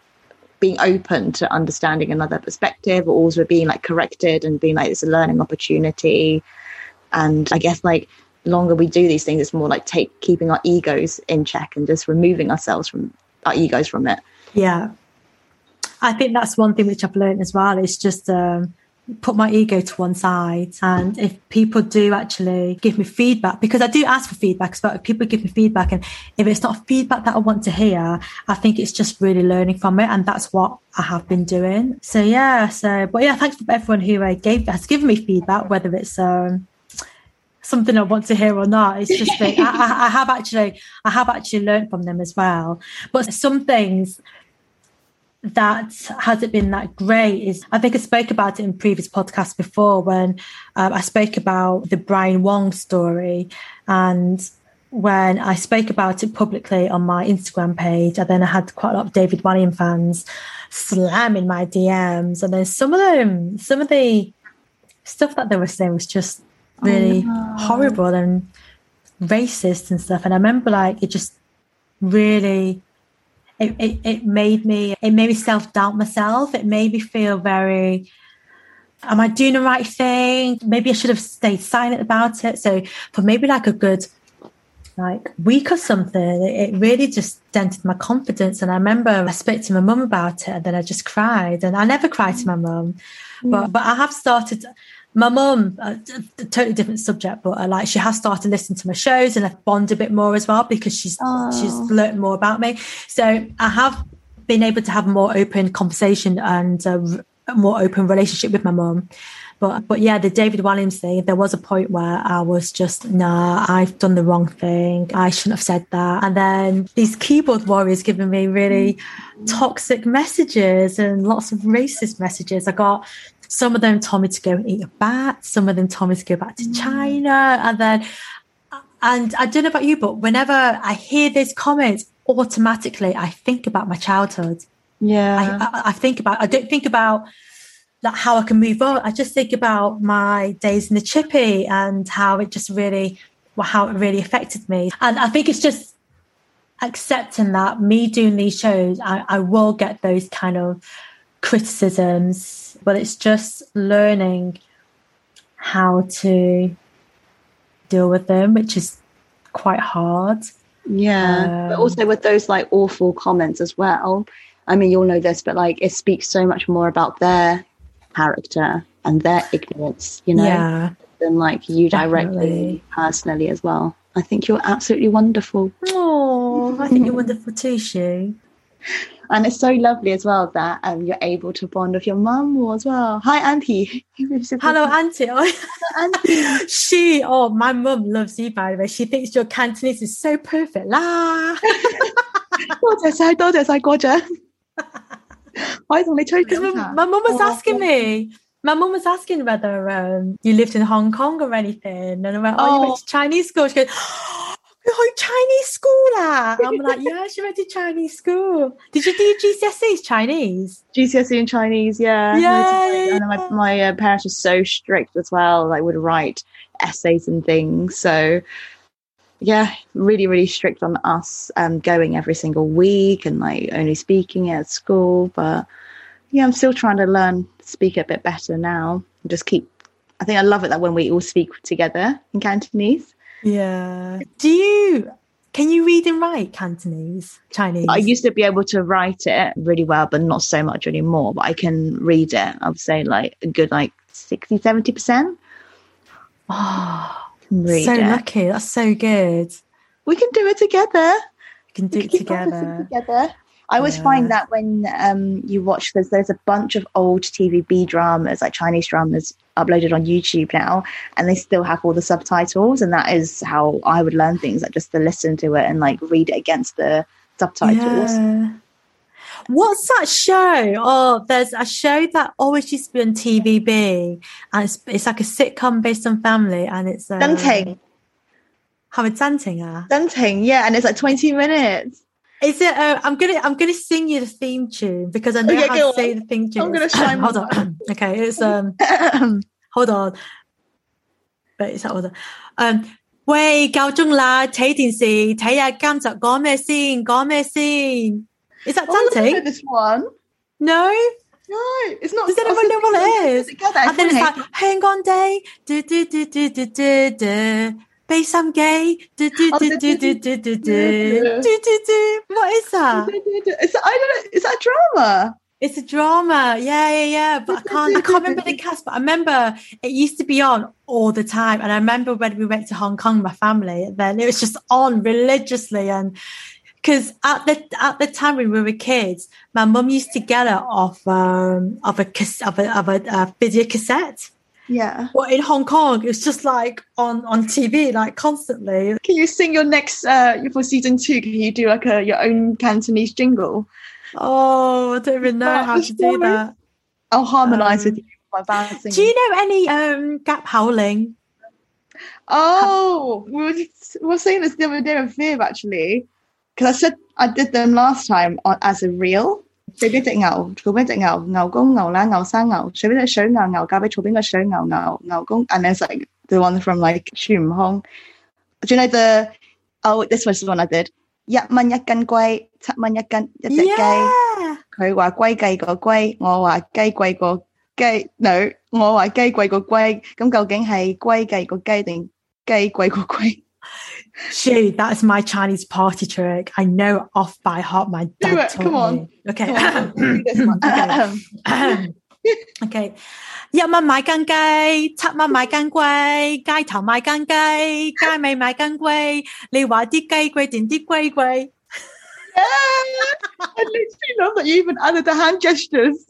being open to understanding another perspective, or also being like corrected and being like it's a learning opportunity. And I guess like longer we do these things, it's more like take keeping our egos in check and just removing ourselves from our egos from it. Yeah. I think that's one thing which I've learned as well. Is just um, put my ego to one side. And if people do actually give me feedback, because I do ask for feedback, but if people give me feedback and if it's not feedback that I want to hear, I think it's just really learning from it. And that's what I have been doing. So yeah, so, but yeah, thanks for everyone who uh, gave, has given me feedback, whether it's, um, something I want to hear or not. It's just that I, I, have actually I have actually learned from them as well. But some things that hasn't been that great is I think I spoke about it in previous podcasts before when um, I spoke about the Brian Wong story and when I spoke about it publicly on my Instagram page, and then I had quite a lot of David Walliams fans slamming my DMs, and then some of them, some of the stuff that they were saying was just really oh, no. horrible and racist and stuff. And I remember like it just really it, it, it made me it made me self doubt myself. It made me feel very am I doing the right thing? Maybe I should have stayed silent about it. So for maybe like a good like week or something, it really just dented my confidence. And I remember I spoke to my mum about it and then I just cried. And I never cried to my mum. But mm. but I have started my mum, a, a, totally different subject, but uh, like she has started listening to my shows and I bond a bit more as well because she's oh. she's learned more about me. So I have been able to have a more open conversation and a, a more open relationship with my mum. But but yeah, the David Walliams thing, there was a point where I was just, nah, I've done the wrong thing. I shouldn't have said that. And then these keyboard warriors giving me really toxic messages and lots of racist messages. I got some of them told me to go and eat a bat. Some of them told me to go back to mm. China. And then, and I don't know about you, but whenever I hear these comments, automatically I think about my childhood. Yeah. I, I, I think about, I don't think about like how I can move on. I just think about my days in the chippy and how it just really, well, how it really affected me. And I think it's just accepting that me doing these shows, I, I will get those kind of criticisms but it's just learning how to deal with them, which is quite hard. Yeah, but Um, also with those like awful comments as well. I mean, you'll know this, but like it speaks so much more about their character and their ignorance, you know, Yeah. than like you directly Definitely. personally as well. I think you're absolutely wonderful. Oh, I think you're wonderful too, Shu. And it's so lovely as well that um, you're able to bond with your mum more as well. Hi, Auntie. (laughs) Hello, Auntie. Oh, Auntie. (laughs) she, oh, my mum loves you, by the way. She thinks your Cantonese is so perfect. La. (laughs) 多谢晒，多谢晒，过奖。我系同你吹 Because 紧 my, 茶 my mum was Oh, asking me, my mum was asking whether um, you lived in Hong Kong or anything. And I went, oh, you went Oh. to Chinese school. She goes, to Chinese school lah. (laughs) I'm like, yeah, she went to Chinese school. Did you do GCSEs Chinese? GCSE in Chinese, yeah. Yeah, yeah, And my, my uh, parents were so strict as well, like would write essays and things. So yeah, really, really strict on us um, going every single week and like only speaking at school. But yeah, I'm still trying to learn speak a bit better now. Just keep. I think I love it that when we all speak together in Cantonese. Yeah. Do you, can you read and write Cantonese, Chinese? I used to be able to write it really well, but not so much anymore. But I can read it. I would say like a good like 60, 70 percent. oh, Read so it. lucky. That's so good. We can do it together. We can do it Keep practicing together. together. I always Yeah. find that when um, you watch there's there's a bunch of old TVB dramas, like Chinese dramas, uploaded on YouTube now, and they still have all the subtitles, and that is how I would learn things, like just to listen to it and like read it against the subtitles. Yeah. What's that show? Oh, there's a show that always used to be on TVB, and it's, it's like a sitcom based on family, and it's um, Dunting, Howard Dantinger. Dunting, yeah, and it's like twenty minutes. Is it? Uh, I'm gonna I'm gonna sing you the theme tune because I know Okay, how go to say on. the theme tune. I'm gonna (coughs) try hold my on. (coughs) okay, it's um. (coughs) hold on. Wait, is that hold on? Um. 喂，够钟啦！睇电视睇下监集讲咩先，讲咩先？Is that Oh, I don't know Danting? this one. No. No, it's not. Does anyone know what it is? Together, And then it's funny. like hang on day, do do do do do do do. 俾心机，do do Oh, do do, do do, do do, do do do do do do. What is that? It's, I don't know. Is that drama? It's a drama. Yeah, yeah, yeah. But I can't I can't remember the cast, but I remember it used to be on all the time. And I remember when we went to Hong Kong, my family, then it was just on religiously and because at the at the time when we were kids, my mum used to get it off um of a cas- of a of a, uh video cassette. Yeah. Well, in Hong Kong, it's just like on on TV, like constantly. Can you sing your next uh for season two? Can you do like a your own Cantonese jingle? Oh, I don't even know That how to do that. I'll harmonise Um, with you by bouncing. Do you know any um gap howling? Oh, we were, just, we were saying this the other day with Viv actually, because I said I did them last time on, as a reel. 隨邊隻牛，做邊隻牛？牛公、牛乸、牛生牛，隨邊隻水牛，牛嫁俾做邊個水牛？牛牛公，and there's like the one from like 孙悟空。Do you know the? Oh, this was the one I did. 一蚊一斤龜，七蚊一斤一隻雞。佢話龜貴過龜，我話雞貴過雞女，我話雞貴過龜，咁究竟係龜貴過雞定雞貴過龜？Shu, that's my Chinese party trick. I know off by heart. My dad do it. Come on. Okay. (laughs) (laughs) (clears throat) Okay. Yeah, my mic and gay, tap my mic and gay, guy tell my gang gay, guy may my gang gay, Li wa di gay gay Yeah. di gay gay. I love that you even added the hand gestures.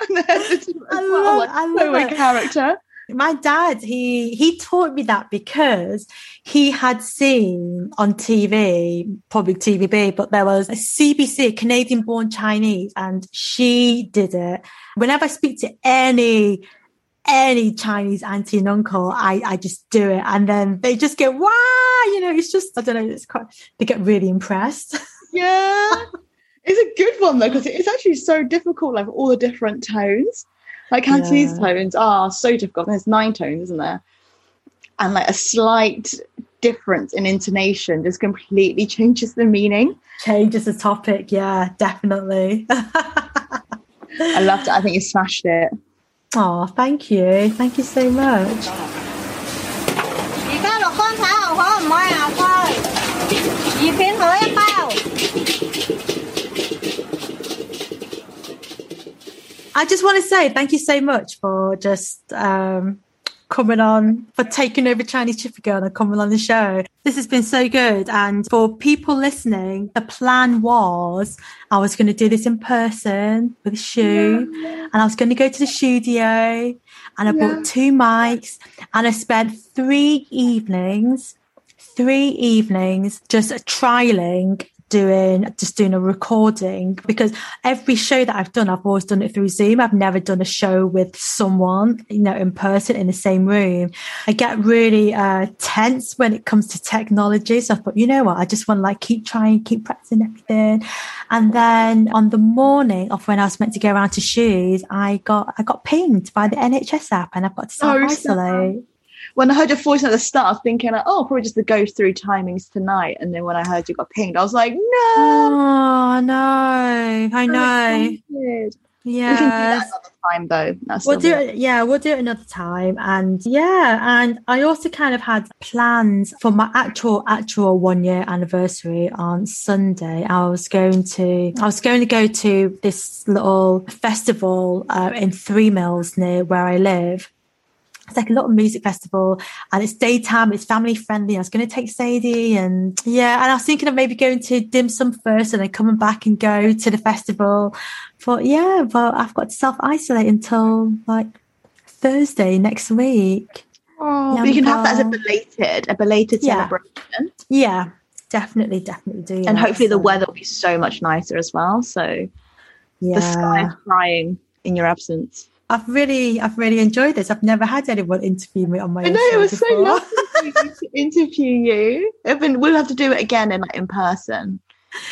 (laughs) I love, I so it. character my dad he he taught me that because he had seen on TV, probably TVB, but there was a CBC, Canadian born Chinese, and she did it. Whenever I speak to any any Chinese auntie and uncle, I, I just do it. And then they just go, wow, you know, it's just, I don't know, it's quite, they get really impressed. (laughs) Yeah. it's a good one though, because it's actually so difficult, like all the different tones. Like Cantonese Yeah. tones are so difficult. There's nine tones, isn't there? And like a slight difference in intonation just completely changes the meaning. Changes the topic. Yeah, definitely. I loved it. (laughs) I think you smashed it. Oh, thank you. Thank you so much. 而 I just want to say thank you so much for just um, coming on, for taking over Chinese Chippy Girl and coming on the show. This has been so good. And for people listening, the plan was I was going to do this in person with a Shu and I was going to go to the studio and I bought two mics and I spent three evenings, three evenings just trialing doing just doing a recording because every show that I've done, I've always done it through Zoom. I've never done a show with someone, you know, in person in the same room. I get really uh, tense when it comes to technology. So I thought, you know what, I just want to like keep trying, keep practicing everything. And then on the morning of when I was meant to go around to Shu's, I got I got pinged by the NHS app and I've got to self isolate. When I heard your voice at the start, I was thinking, like, oh, probably just the go through timings tonight. And then when I heard you got pinged, I was like, no. Oh no, I know. yeah." We can do that another time, though. That's We'll do it. Yeah, we'll do it another time. And yeah, and I also kind of had plans for my actual actual one year anniversary on Sunday. I was going to I was going to go to this little festival uh, in Three Mills near where I live. It's like a little music festival and it's daytime, it's family friendly. I was going to take Sadie and yeah, and I was thinking of maybe going to dim sum first and then coming back and go to the festival. But yeah, but I've got to self isolate until like Thursday next week. Oh, you can have that as a belated, a belated Yeah. celebration. Yeah, definitely, definitely do. And that, hopefully the weather will be so much nicer as well. So the sky is crying in your absence. I've really, I've really enjoyed this. I've never had anyone interview me on my. I know it was so before. lovely to interview you. Been, we'll have to do it again in like in person.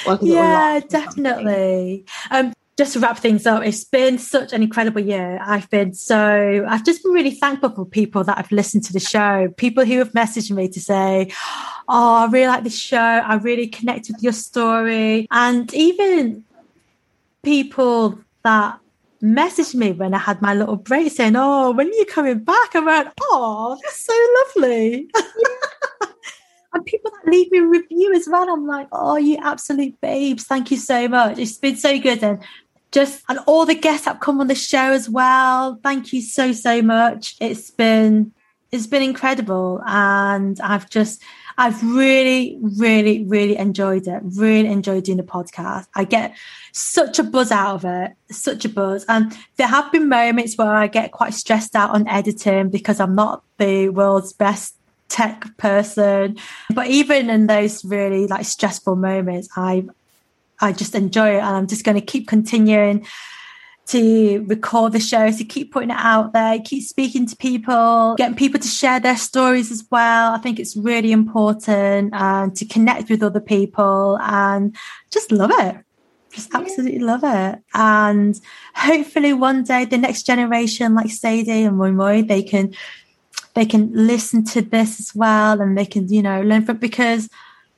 Or like a little yeah, live or something. definitely. Um, just to wrap things up, it's been such an incredible year. I've been so, I've just been really thankful for people that have listened to the show, people who have messaged me to say, Oh, I really like this show. I really connect with your story. And even people that messaged me when I had my little break saying, Oh, when are you coming back? I went, Oh, that's so lovely. (laughs) and people that leave me review as well. I'm like, oh, you absolute babes. Thank you so much. It's been so good. And just, and all the guests that come on the show as well. Thank you so, so much. It's been, it's been incredible. And I've just, I've really, really, really enjoyed it. Really enjoyed doing the podcast. I get such a buzz out of it, such a buzz. And there have been moments where I get quite stressed out on editing because I'm not the world's best tech person. But even in those really like stressful moments, I I just enjoy it and I'm just going to keep continuing to record the show, to keep putting it out there, keep speaking to people, getting people to share their stories as well. I think it's really important and to connect with other people and just love it. Just absolutely love it. And hopefully one day the next generation like Sadie and Moy Moy, they can they can listen to this as well and they can, you know, learn from because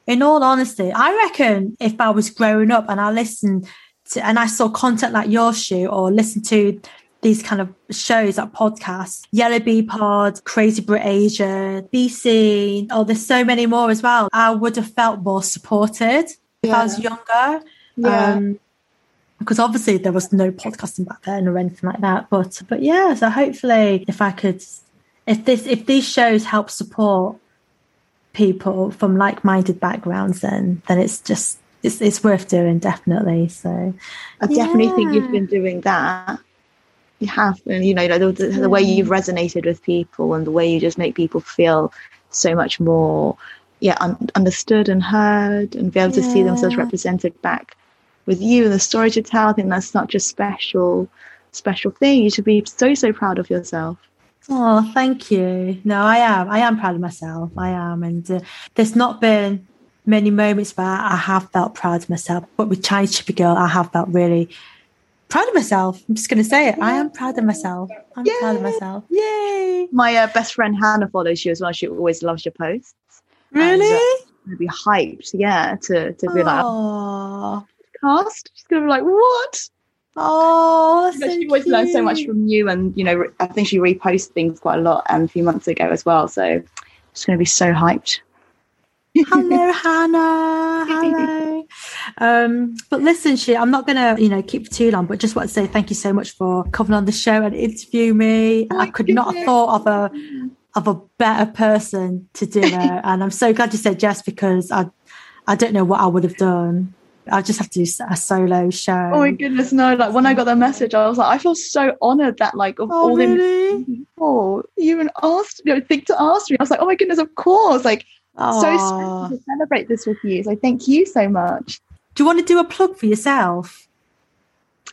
in all honesty, I reckon if I was growing up and I listened to, and I saw content like your shoe or listened to these kind of shows like podcasts, Yellow Bee Pod, Crazy Brit Asia, BC, oh, there's so many more as well. I would have felt more supported if I was younger. Yeah. Um, because obviously there was no podcasting back then or anything like that. But but yeah, so hopefully if I could if this if these shows help support people from like-minded backgrounds then then it's just it's, it's worth doing definitely so I definitely think you've been doing that. You have, and you know, the, the, the way you've resonated with people and the way you just make people feel so much more, yeah, un- understood and heard, and be able to see themselves represented back with you and the story to tell. I think that's such a special, special thing. You should be so so proud of yourself. oh thank you no i am i am proud of myself i am and uh, there's not been many moments where i have felt proud of myself but with chinese chippy girl i have felt really proud of myself i'm just going to say it i am proud of myself i'm proud of myself yay My uh, best friend Hannah follows you as well. She always loves your posts. really To be hyped, yeah, to to be like oh cast. She's gonna be like, what? Oh, so she always learns so much from you, and you know, I think she reposts things quite a lot, and a few months ago as well. So it's going to be so hyped. Hello, (laughs) Hannah. Hello. Um, but listen, she, I'm not going to, you know, keep too long, but just want to say thank you so much for coming on the show and interview me. I could not have thought of a of a better person to do (laughs) it, and I'm so glad you said yes because I I don't know what I would have done. I just have to do a solo show. Oh my goodness, no! Like when I got that message, I was like, I feel so honoured that like of Oh, all the people, you even asked, you know, think to ask me. I was like, oh my goodness, of course! Like so Aw. special to celebrate this with you. So thank you so much. Do you want to do a plug for yourself?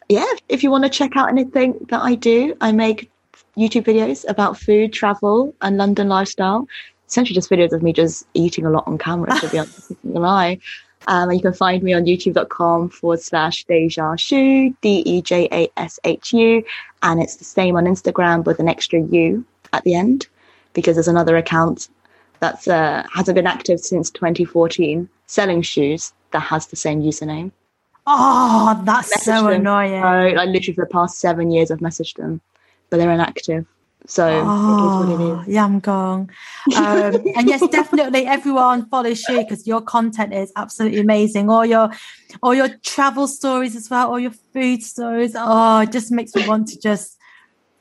yeah, if you want to check out anything that I do, I make YouTube videos about food, travel, and London lifestyle. Essentially, just videos of me just eating a lot on camera, to be honest with you and I. Um, and you can find me on youtube.com forward slash Deja Shu, D E J A S H U. And it's the same on Instagram with an extra U at the end because there's another account that's uh, hasn't been active since 2014 selling shoes that has the same username. Oh, that's so them. annoying. So, like literally for the past seven years, I've messaged them, but they're inactive. So it is what it Oh. Yam gong. Um, (laughs) and yes, definitely everyone follow Shu because your content is absolutely amazing. All your all your travel stories as well, all your food stories. Oh, it just makes me want to just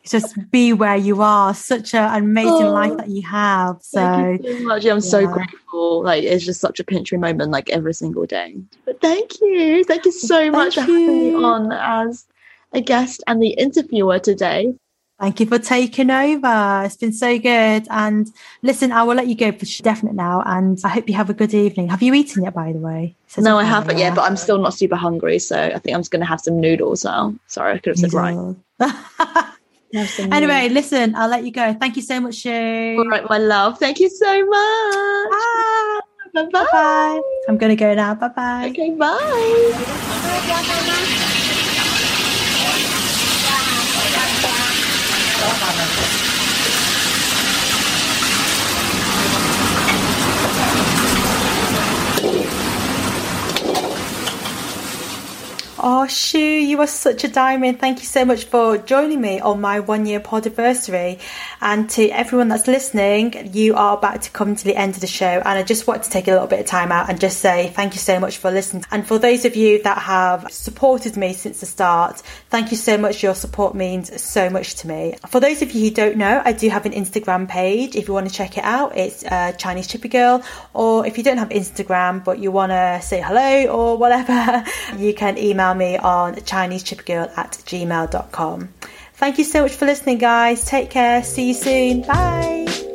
just be where you are. Such a- an amazing Oh. life that you have. So Thank you so much. I'm so grateful. Like it's just such a pinch me moment, like every single day. But thank you, thank you so much for Thank having me on as a guest and the interviewer today. thank you for taking over. It's been so good. And listen, I will let you go for definite now. And I hope you have a good evening. Have you eaten yet, by the way? No, I haven't yet, but I'm still not super hungry, so I think I'm just gonna have some noodles now. Sorry, I could have said right. (laughs) Have some anyway, listen, I'll let you go. Thank you so much, Shu. all right, my love. Thank you so much. Bye. Bye bye. Bye. I'm going to go now. Bye bye. Okay, bye. Oh, Shu, you are such a diamond. Thank you so much for joining me on my one year pod anniversary. And to everyone that's listening, you are about to come to the end of the show. And I just want to take a little bit of time out and just say thank you so much for listening. And for those of you that have supported me since the start, thank you so much. Your support means so much to me. For those of you who don't know, I do have an Instagram page. If you want to check it out, it's uh, Chinese Chippy Girl. Or if you don't have Instagram but you want to say hello or whatever, (laughs) you can email me on ChineseChipGirl at gmail.com. Thank you so much for listening, guys. Take care. See you soon. Bye.